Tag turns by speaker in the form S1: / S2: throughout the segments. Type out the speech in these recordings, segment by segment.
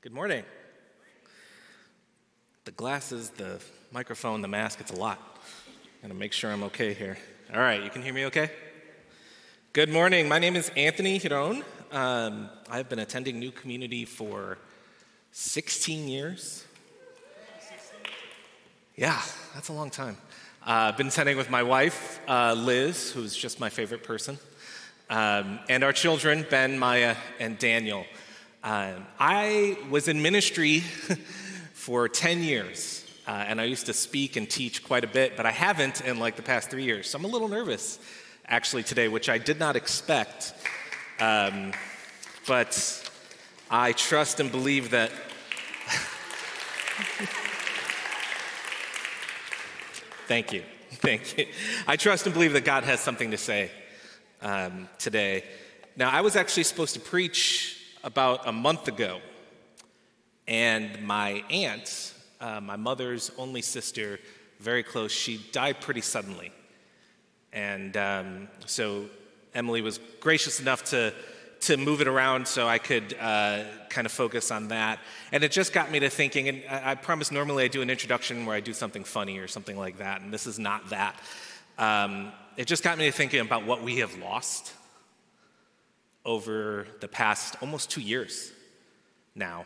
S1: Good morning. The glasses, the microphone, the mask, it's a lot. I'm gonna make sure I'm okay here. All right, you can hear me okay? Good morning. My name is Anthony Hiron. Um, I've been attending New Community for 16 years. Yeah, that's a long time. I've uh, been attending with my wife, uh, Liz, who's just my favorite person, um, and our children, Ben, Maya, and Daniel. Um, I was in ministry for 10 years, uh, and I used to speak and teach quite a bit, but I haven't in like the past three years. So I'm a little nervous actually today, which I did not expect. Um, but I trust and believe that. Thank you. Thank you. I trust and believe that God has something to say um, today. Now, I was actually supposed to preach about a month ago. And my aunt, uh, my mother's only sister, very close, she died pretty suddenly. And um, so Emily was gracious enough to, to move it around so I could uh, kind of focus on that. And it just got me to thinking, and I, I, promise normally I do an introduction where I do something funny or something like that, and this is not that. Um, it just got me to thinking about what we have lost over the past almost two years now.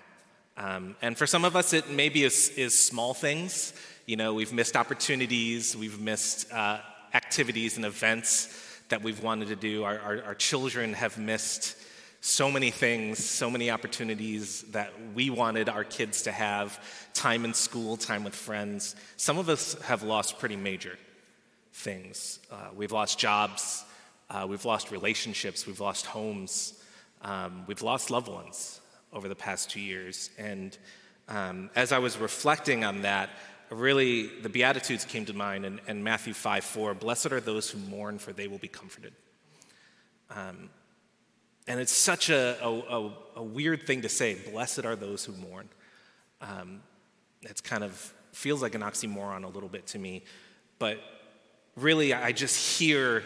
S1: Um, and for some of us, it maybe is, is small things. You know, we've missed opportunities, we've missed uh, activities and events that we've wanted to do. Our, our, our children have missed so many things, so many opportunities that we wanted our kids to have time in school, time with friends. Some of us have lost pretty major things. Uh, we've lost jobs, uh, we've lost relationships, we've lost homes, um, we've lost loved ones over the past two years. And um, as I was reflecting on that, really the Beatitudes came to mind, and, and Matthew 5 4 Blessed are those who mourn, for they will be comforted. Um, and it's such a, a, a, weird thing to say, blessed are those who mourn. Um, it's kind of feels like an oxymoron a little bit to me, but really I just hear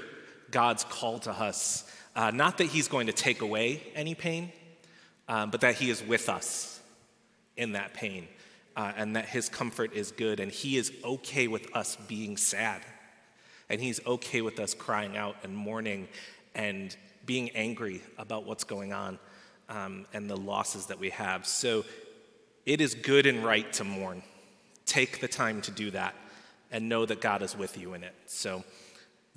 S1: God's call to us. Uh, not that He's going to take away any pain, um, but that He is with us in that pain, uh, and that His comfort is good, and He is okay with us being sad, and He's okay with us crying out and mourning and being angry about what's going on um, and the losses that we have. So it is good and right to mourn. Take the time to do that and know that God is with you in it. So,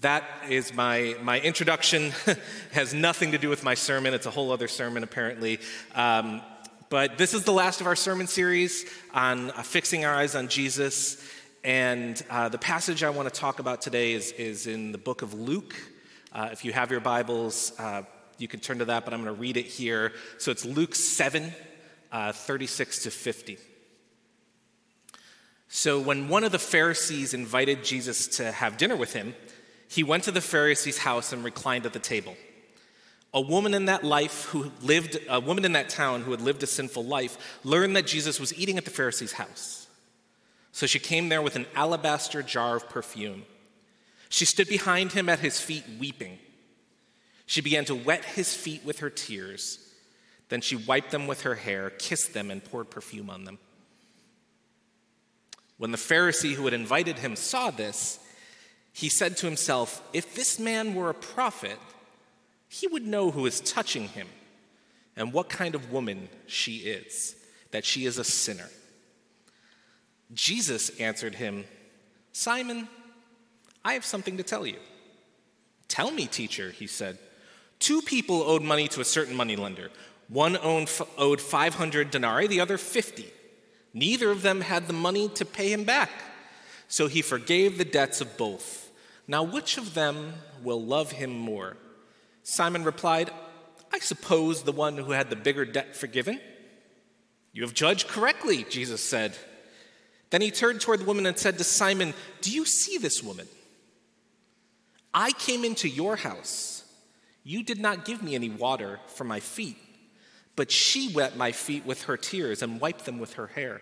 S1: that is my, my introduction. has nothing to do with my sermon. It's a whole other sermon, apparently. Um, but this is the last of our sermon series on uh, fixing our eyes on Jesus. And uh, the passage I want to talk about today is, is in the book of Luke. Uh, if you have your Bibles, uh, you can turn to that, but I'm going to read it here. So it's Luke 7, uh, 36 to 50. So when one of the Pharisees invited Jesus to have dinner with him, he went to the Pharisee's house and reclined at the table. A woman in that life who lived, a woman in that town who had lived a sinful life, learned that Jesus was eating at the Pharisee's house. So she came there with an alabaster jar of perfume. She stood behind him at his feet, weeping. She began to wet his feet with her tears. Then she wiped them with her hair, kissed them, and poured perfume on them. When the Pharisee who had invited him saw this, he said to himself, If this man were a prophet, he would know who is touching him and what kind of woman she is, that she is a sinner. Jesus answered him, Simon, I have something to tell you. Tell me, teacher, he said. Two people owed money to a certain moneylender. One owed 500 denarii, the other 50. Neither of them had the money to pay him back. So he forgave the debts of both. Now, which of them will love him more? Simon replied, I suppose the one who had the bigger debt forgiven. You have judged correctly, Jesus said. Then he turned toward the woman and said to Simon, Do you see this woman? I came into your house. You did not give me any water for my feet, but she wet my feet with her tears and wiped them with her hair.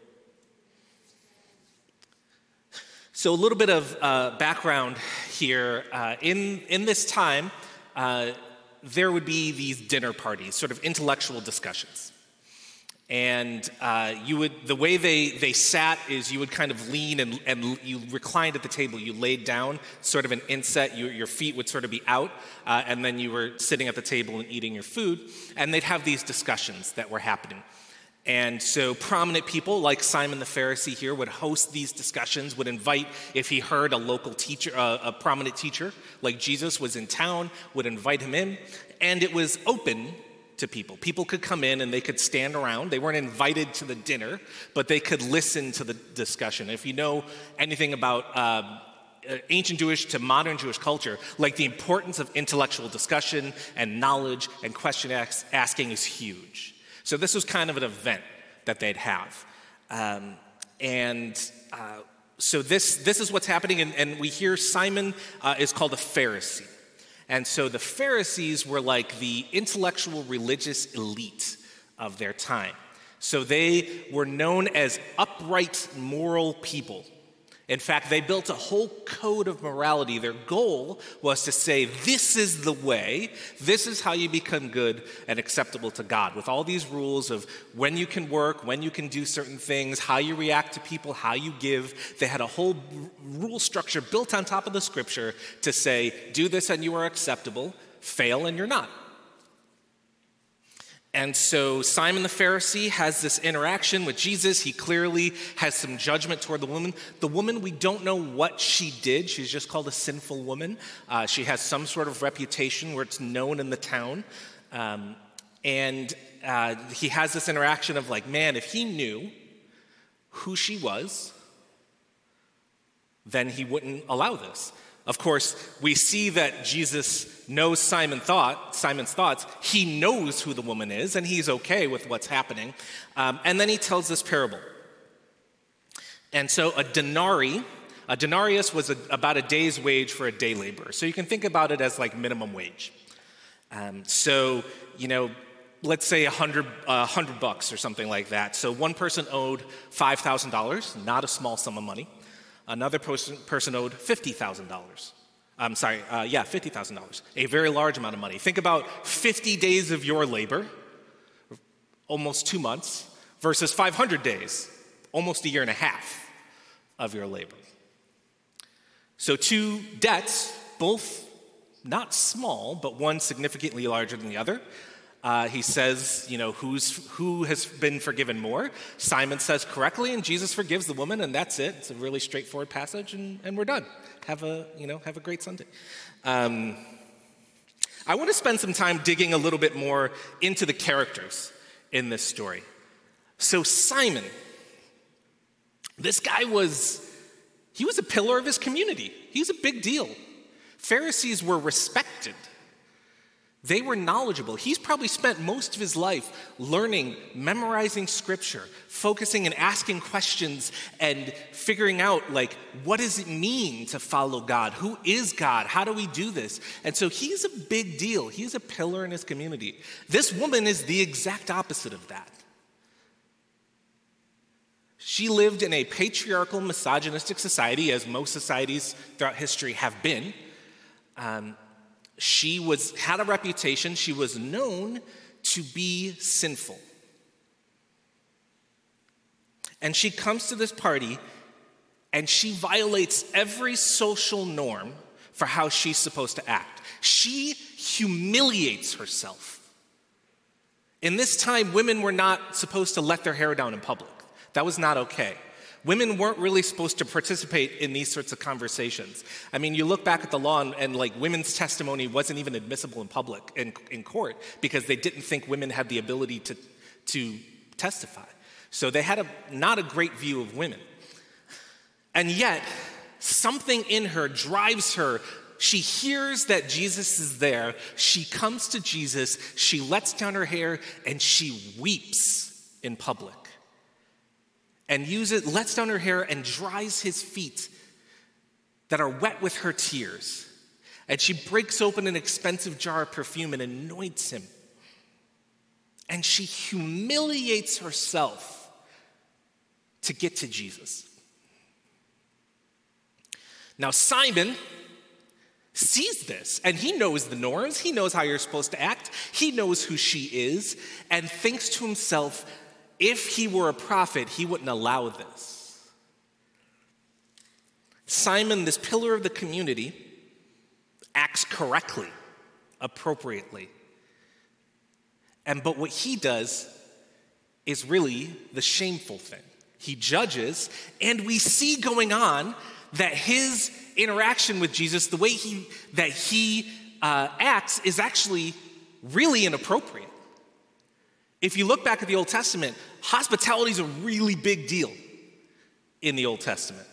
S1: So, a little bit of uh, background here. Uh, in, in this time, uh, there would be these dinner parties, sort of intellectual discussions. And uh, you would, the way they, they sat is you would kind of lean and, and you reclined at the table. You laid down, sort of an inset. You, your feet would sort of be out, uh, and then you were sitting at the table and eating your food. And they'd have these discussions that were happening. And so, prominent people like Simon the Pharisee here would host these discussions, would invite, if he heard a local teacher, uh, a prominent teacher like Jesus was in town, would invite him in. And it was open to people. People could come in and they could stand around. They weren't invited to the dinner, but they could listen to the discussion. If you know anything about uh, ancient Jewish to modern Jewish culture, like the importance of intellectual discussion and knowledge and question asking is huge. So this was kind of an event that they'd have. Um, and uh, so this, this is what's happening, and, and we hear Simon uh, is called a Pharisee. And so the Pharisees were like the intellectual religious elite of their time. So they were known as upright moral people. In fact, they built a whole code of morality. Their goal was to say, this is the way, this is how you become good and acceptable to God, with all these rules of when you can work, when you can do certain things, how you react to people, how you give. They had a whole rule structure built on top of the scripture to say, do this and you are acceptable, fail and you're not. And so Simon the Pharisee has this interaction with Jesus. He clearly has some judgment toward the woman. The woman, we don't know what she did. She's just called a sinful woman. Uh, she has some sort of reputation where it's known in the town. Um, and uh, he has this interaction of, like, man, if he knew who she was, then he wouldn't allow this. Of course, we see that Jesus knows Simon thought, Simon's thoughts. He knows who the woman is, and he's okay with what's happening. Um, and then he tells this parable. And so a denarii, a denarius was a, about a day's wage for a day laborer. So you can think about it as like minimum wage. Um, so, you know, let's say a hundred, uh, hundred bucks or something like that. So one person owed $5,000, not a small sum of money. Another person, person owed $50,000. I'm sorry, uh, yeah, $50,000, a very large amount of money. Think about 50 days of your labor, almost two months, versus 500 days, almost a year and a half of your labor. So, two debts, both not small, but one significantly larger than the other. Uh, he says, you know, who's, who has been forgiven more? Simon says correctly, and Jesus forgives the woman, and that's it. It's a really straightforward passage, and, and we're done. Have a, you know, have a great Sunday. Um, I want to spend some time digging a little bit more into the characters in this story. So Simon, this guy was, he was a pillar of his community. He's a big deal. Pharisees were respected. They were knowledgeable. He's probably spent most of his life learning, memorizing scripture, focusing and asking questions and figuring out, like, what does it mean to follow God? Who is God? How do we do this? And so he's a big deal. He's a pillar in his community. This woman is the exact opposite of that. She lived in a patriarchal, misogynistic society, as most societies throughout history have been. Um, she was, had a reputation, she was known to be sinful. And she comes to this party and she violates every social norm for how she's supposed to act. She humiliates herself. In this time, women were not supposed to let their hair down in public, that was not okay women weren't really supposed to participate in these sorts of conversations. I mean, you look back at the law, and, and, like women's testimony wasn't even admissible in public, in, in court, because they didn't think women had the ability to, to testify. So they had a, not a great view of women. And yet, something in her drives her. She hears that Jesus is there. She comes to Jesus. She lets down her hair and she weeps in public. And uses lets down her hair and dries his feet that are wet with her tears. And she breaks open an expensive jar of perfume and anoints him. And she humiliates herself to get to Jesus. Now, Simon sees this and he knows the norms. He knows how you're supposed to act. He knows who she is and thinks to himself, if he were a prophet, he wouldn't allow this. Simon, this pillar of the community, acts correctly, appropriately. And but what he does is really the shameful thing. He judges, and we see going on that his interaction with Jesus, the way he that he uh, acts, is actually really inappropriate. If you look back at the Old Testament, hospitality is a really big deal in the Old Testament.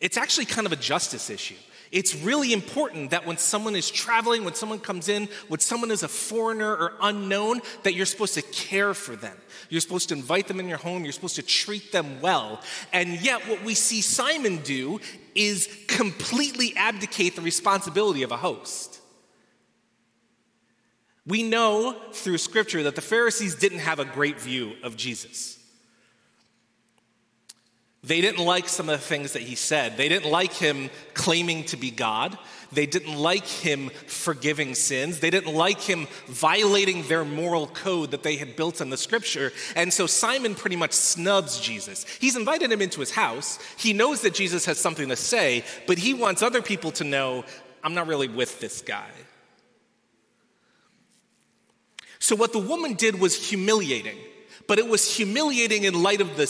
S1: It's actually kind of a justice issue. It's really important that when someone is traveling, when someone comes in, when someone is a foreigner or unknown, that you're supposed to care for them. You're supposed to invite them in your home. You're supposed to treat them well. And yet, what we see Simon do is completely abdicate the responsibility of a host. We know through scripture that the Pharisees didn't have a great view of Jesus. They didn't like some of the things that he said. They didn't like him claiming to be God. They didn't like him forgiving sins. They didn't like him violating their moral code that they had built in the scripture. And so Simon pretty much snubs Jesus. He's invited him into his house. He knows that Jesus has something to say, but he wants other people to know I'm not really with this guy. So what the woman did was humiliating but it was humiliating in light of the,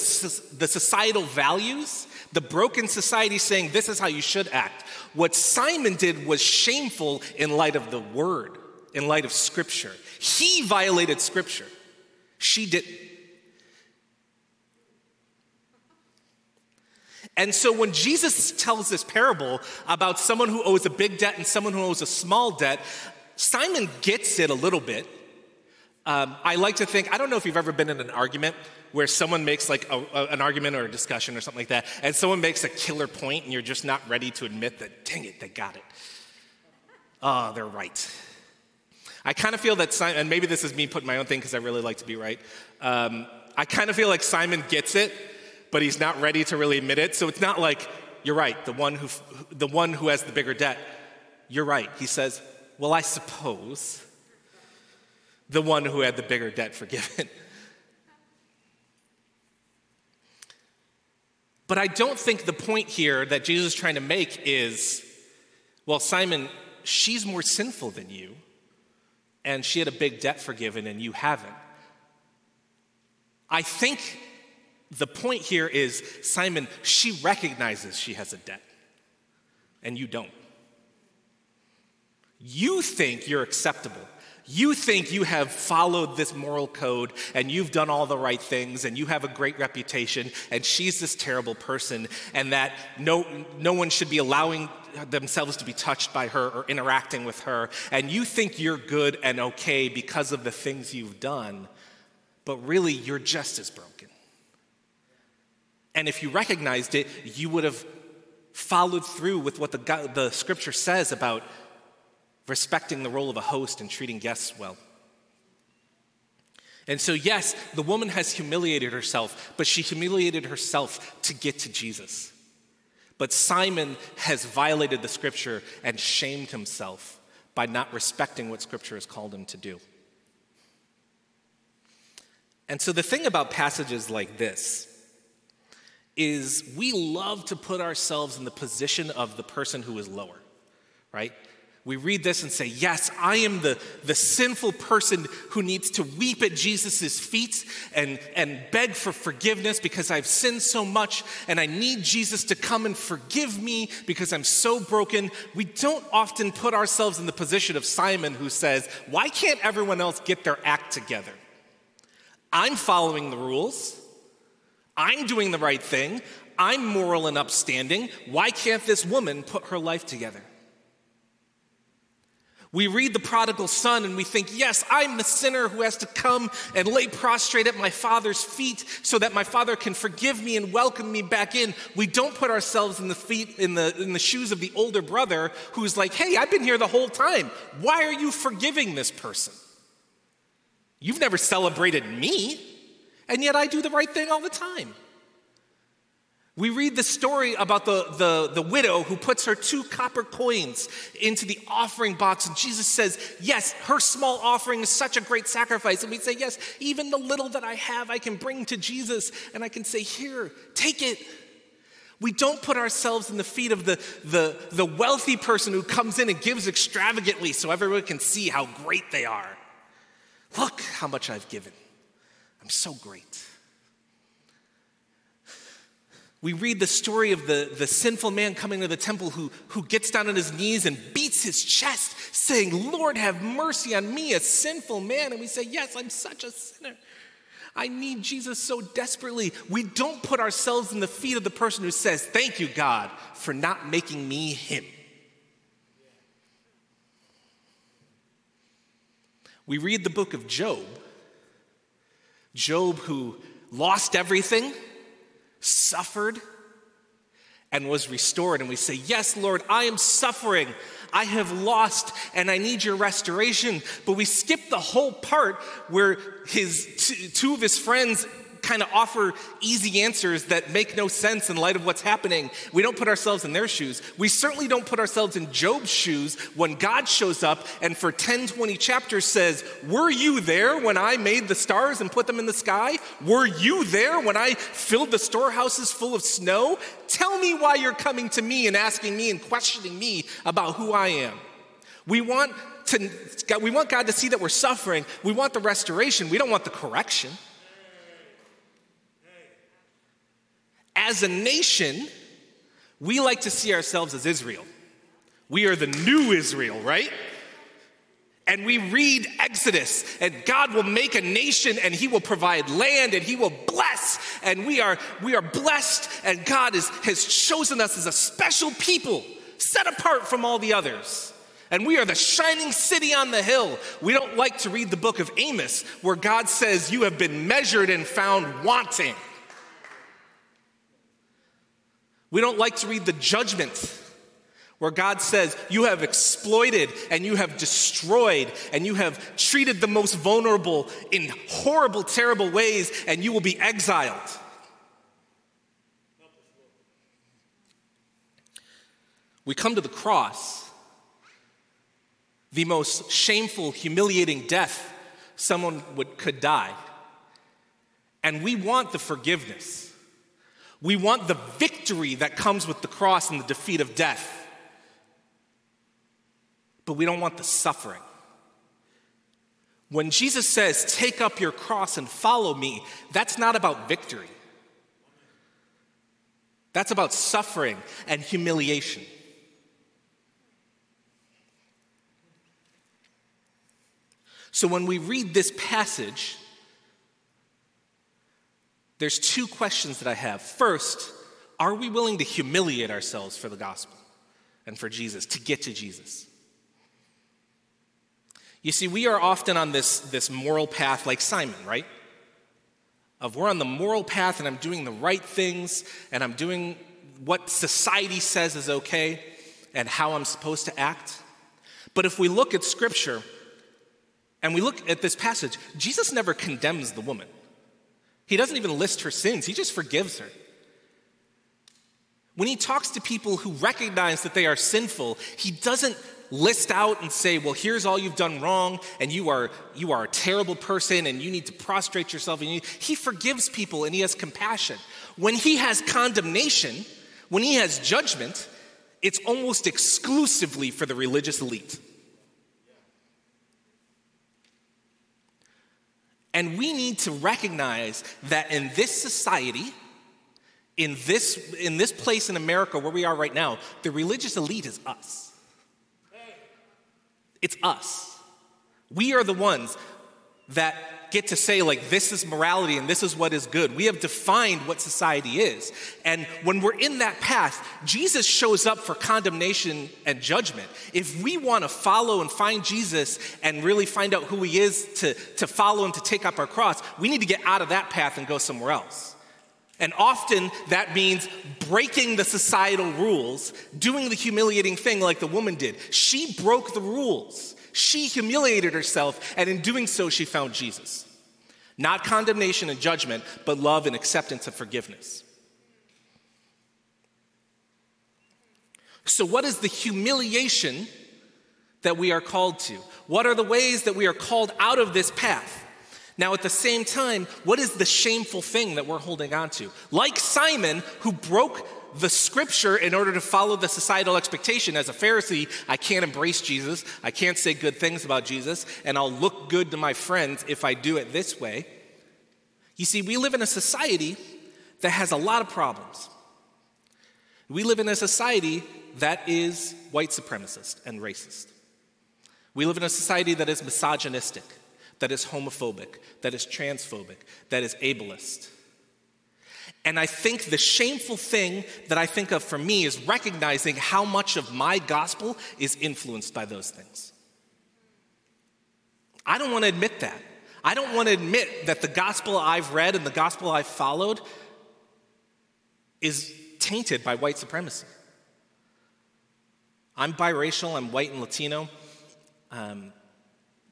S1: the societal values, the broken society saying this is how you should act. What Simon did was shameful in light of the word, in light of scripture. He violated scripture, she didn't. And so when Jesus tells this parable about someone who owes a big debt and someone who owes a small debt, Simon gets it a little bit. Um, I like to think, I don't know if you've ever been in an argument where someone makes like a, a, an argument or a discussion or something like that, and someone makes a killer point and you're just not ready to admit that, dang it, they got it. Oh, they're right. I kind of feel that Simon, and maybe this is me putting my own thing because I really like to be right. Um, I kind of feel like Simon gets it, but he's not ready to really admit it. So it's not like, you're right, the one who, the one who has the bigger debt. You're right. He says, well, I suppose the one who had the bigger debt forgiven. But I don't think the point here that Jesus is trying to make is well, Simon, she's more sinful than you, and she had a big debt forgiven, and you haven't. I think the point here is Simon, she recognizes she has a debt, and you don't. You think you're acceptable. You think you have followed this moral code and you've done all the right things and you have a great reputation and she's this terrible person and that no, no one should be allowing themselves to be touched by her or interacting with her. And you think you're good and okay because of the things you've done, but really you're just as broken. And if you recognized it, you would have followed through with what the, the scripture says about respecting the role of a host and treating guests well. And so, yes, the woman has humiliated herself, but she humiliated herself to get to Jesus. But Simon has violated the scripture and shamed himself by not respecting what scripture has called him to do. And so, the thing about passages like this is we love to put ourselves in the position of the person who is lower, right? We read this and say, Yes, I am the, the sinful person who needs to weep at Jesus' feet and, and beg for forgiveness because I've sinned so much and I need Jesus to come and forgive me because I'm so broken. We don't often put ourselves in the position of Simon who says, Why can't everyone else get their act together? I'm following the rules, I'm doing the right thing, I'm moral and upstanding. Why can't this woman put her life together? We read the prodigal son and we think, yes, I'm the sinner who has to come and lay prostrate at my father's feet so that my father can forgive me and welcome me back in. We don't put ourselves in the feet in the in the shoes of the older brother who's like, "Hey, I've been here the whole time. Why are you forgiving this person? You've never celebrated me, and yet I do the right thing all the time." We read the story about the, the, the widow who puts her two copper coins into the offering box, and Jesus says, Yes, her small offering is such a great sacrifice. And we say, Yes, even the little that I have, I can bring to Jesus, and I can say, Here, take it. We don't put ourselves in the feet of the, the, the wealthy person who comes in and gives extravagantly so everyone can see how great they are. Look how much I've given. I'm so great. We read the story of the, the sinful man coming to the temple who, who gets down on his knees and beats his chest, saying, Lord, have mercy on me, a sinful man. And we say, Yes, I'm such a sinner. I need Jesus so desperately. We don't put ourselves in the feet of the person who says, Thank you, God, for not making me him. We read the book of Job. Job, who lost everything suffered and was restored. And we say, Yes, Lord, I am suffering. I have lost and I need your restoration. But we skip the whole part where his two of his friends kind of offer easy answers that make no sense in light of what's happening. We don't put ourselves in their shoes. We certainly don't put ourselves in Job's shoes when God shows up and for 10, 20 chapters says, Were you there when I made the stars and put them in the sky? Were you there when I filled the storehouses full of snow? Tell me why you're coming to me and asking me and questioning me about who I am. We want to, we want God to see that we're suffering. We want the restoration. We don't want the correction. As a nation, we like to see ourselves as Israel. We are the new Israel, right? And we read Exodus, and God will make a nation, and He will provide land, and He will bless, and we are we are blessed, and God is, has chosen us as a special people, set apart from all the others. And we are the shining city on the hill. We don't like to read the book of Amos, where God says, You have been measured and found wanting. We don't like to read the judgment where God says, You have exploited and you have destroyed and you have treated the most vulnerable in horrible, terrible ways, and you will be exiled. We come to the cross, the most shameful, humiliating death someone would, could die. And we want the forgiveness. We want the victory that comes with the cross and the defeat of death. But we don't want the suffering. When Jesus says, Take up your cross and follow me, that's not about victory. That's about suffering and humiliation. So when we read this passage, there's two questions that I have. First, are we willing to humiliate ourselves for the gospel and for Jesus, to get to Jesus? You see, we are often on this, this moral path like Simon, right? Of we're on the moral path and I'm doing the right things and I'm doing what society says is okay and how I'm supposed to act. But if we look at scripture and we look at this passage, Jesus never condemns the woman. He doesn't even list her sins, he just forgives her. When he talks to people who recognize that they are sinful, he doesn't list out and say, "Well, here's all you've done wrong and you are you are a terrible person and you need to prostrate yourself." And you, he forgives people and he has compassion. When he has condemnation, when he has judgment, it's almost exclusively for the religious elite. And we need to recognize that in this society, in this, in this place in America where we are right now, the religious elite is us. It's us. We are the ones that get to say, like, this is morality and this is what is good. We have defined what society is. And when we're in that path, Jesus shows up for condemnation and judgment. If we want to follow and find Jesus and really find out who he is to, to follow him, to take up our cross, we need to get out of that path and go somewhere else. And often that means breaking the societal rules, doing the humiliating thing like the woman did. She broke the rules. She humiliated herself, and in doing so, she found Jesus. Not condemnation and judgment, but love and acceptance and forgiveness. So, what is the humiliation that we are called to? What are the ways that we are called out of this path? Now, at the same time, what is the shameful thing that we're holding on to? Like Simon, who broke the scripture in order to follow the societal expectation. As a Pharisee, I can't embrace Jesus, I can't say good things about Jesus, and I'll look good to my friends if I do it this way. You see, we live in a society that has a lot of problems. We live in a society that is white supremacist and racist. We live in a society that is misogynistic, that is homophobic, that is transphobic, that is ableist. And I think the shameful thing that I think of for me is recognizing how much of my gospel is influenced by those things. I don't want to admit that. I don't want to admit that the gospel I've read and the gospel I've followed is tainted by white supremacy. I'm biracial, I'm white and Latino. Um,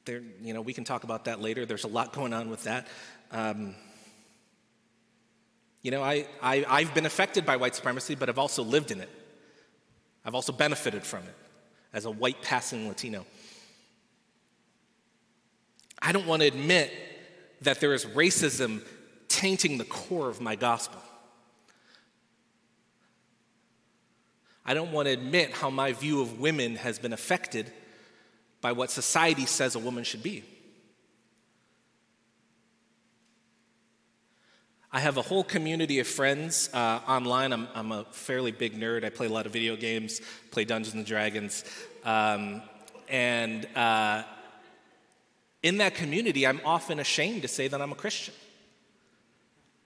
S1: there, you know, we can talk about that later. There's a lot going on with that. Um, you know, I, I, I've been affected by white supremacy, but I've also lived in it. I've also benefited from it as a white passing Latino. I don't want to admit that there is racism tainting the core of my gospel. I don't want to admit how my view of women has been affected by what society says a woman should be. I have a whole community of friends uh, online. I'm, I'm, a fairly big nerd. I play a lot of video games, play Dungeons and Dragons. Um, and uh, in that community, I'm often ashamed to say that I'm a Christian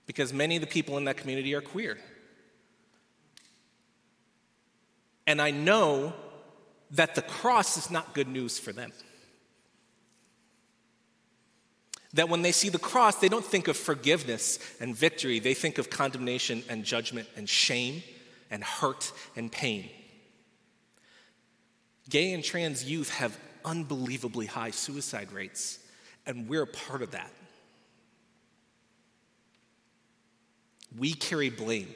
S1: because many of the people in that community are queer. And I know that the cross is not good news for them. That when they see the cross, they don't think of forgiveness and victory, they think of condemnation and judgment and shame and hurt and pain. Gay and trans youth have unbelievably high suicide rates, and we're a part of that. We carry blame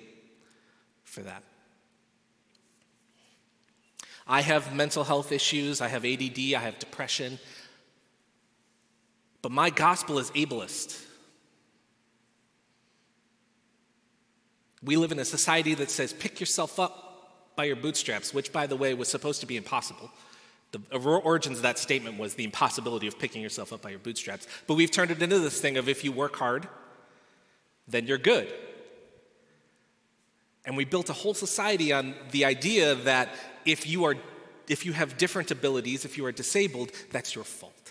S1: for that. I have mental health issues, I have ADD, I have depression. But my gospel is ableist. We live in a society that says pick yourself up by your bootstraps, which, by the way, was supposed to be impossible. The origins of that statement was the impossibility of picking yourself up by your bootstraps. But we've turned it into this thing of if you work hard, then you're good. And we built a whole society on the idea that if you are if you have different abilities, if you are disabled, that's your fault.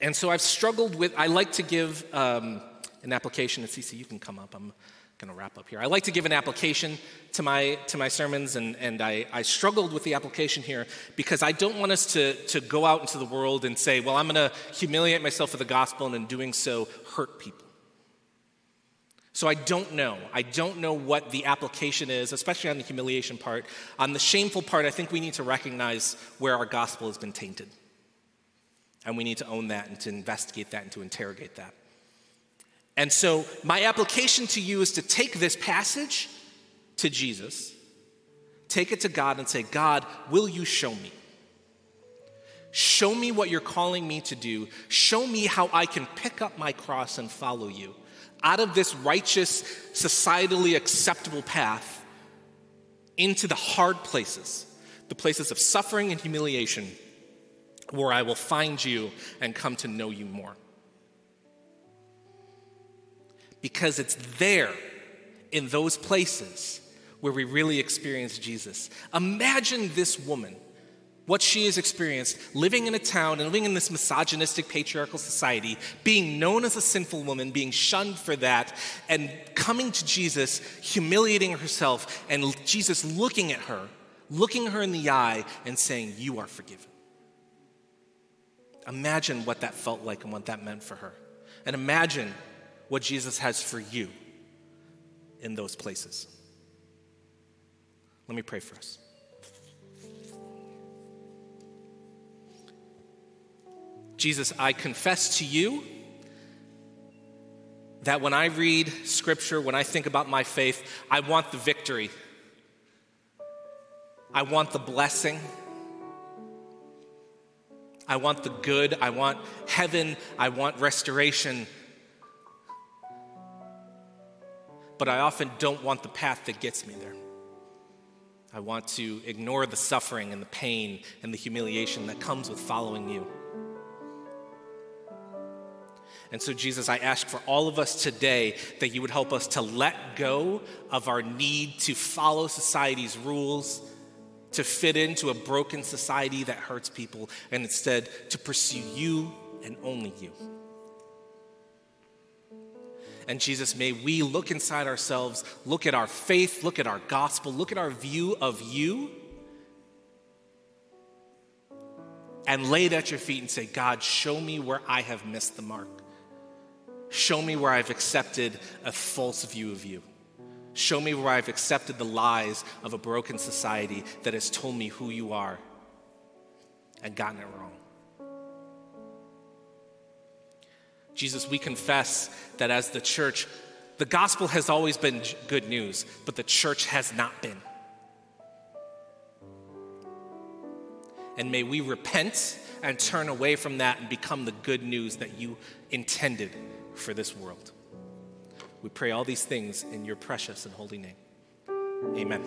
S1: And so I've struggled with, I like to give um, an application, and Cece, you can come up. I'm going to wrap up here. I like to give an application to my, to my sermons, and, and I, I struggled with the application here because I don't want us to, to go out into the world and say, well, I'm going to humiliate myself for the gospel, and in doing so, hurt people. So I don't know. I don't know what the application is, especially on the humiliation part. On the shameful part, I think we need to recognize where our gospel has been tainted. And we need to own that and to investigate that and to interrogate that. And so, my application to you is to take this passage to Jesus, take it to God, and say, God, will you show me? Show me what you're calling me to do. Show me how I can pick up my cross and follow you out of this righteous, societally acceptable path into the hard places, the places of suffering and humiliation where I will find you and come to know you more. Because it's there, in those places, where we really experience Jesus. Imagine this woman what she has experienced living in a town and living in this misogynistic patriarchal society, being known as a sinful woman, being shunned for that, and coming to Jesus, humiliating herself, and Jesus looking at her, looking her in the eye, and saying, You are forgiven. Imagine what that felt like and what that meant for her. And imagine what Jesus has for you in those places. Let me pray for us. Jesus, I confess to you that when I read scripture, when I think about my faith, I want the victory. I want the blessing. I want the good. I want heaven. I want restoration. But I often don't want the path that gets me there. I want to ignore the suffering and the pain and the humiliation that comes with following you. And so, Jesus, I ask for all of us today that you would help us to let go of our need to follow society's rules, to fit into a broken society that hurts people, and instead to pursue you and only you. And Jesus, may we look inside ourselves, look at our faith, look at our gospel, look at our view of you, and lay it at your feet and say, God, show me where I have missed the mark. Show me where I've accepted a false view of you. Show me where I've accepted the lies of a broken society that has told me who you are and gotten it wrong. Jesus, we confess that as the church, the gospel has always been good news, but the church has not been. And may we repent and turn away from that and become the good news that you intended for this world. We pray all these things in your precious and holy name. Amen.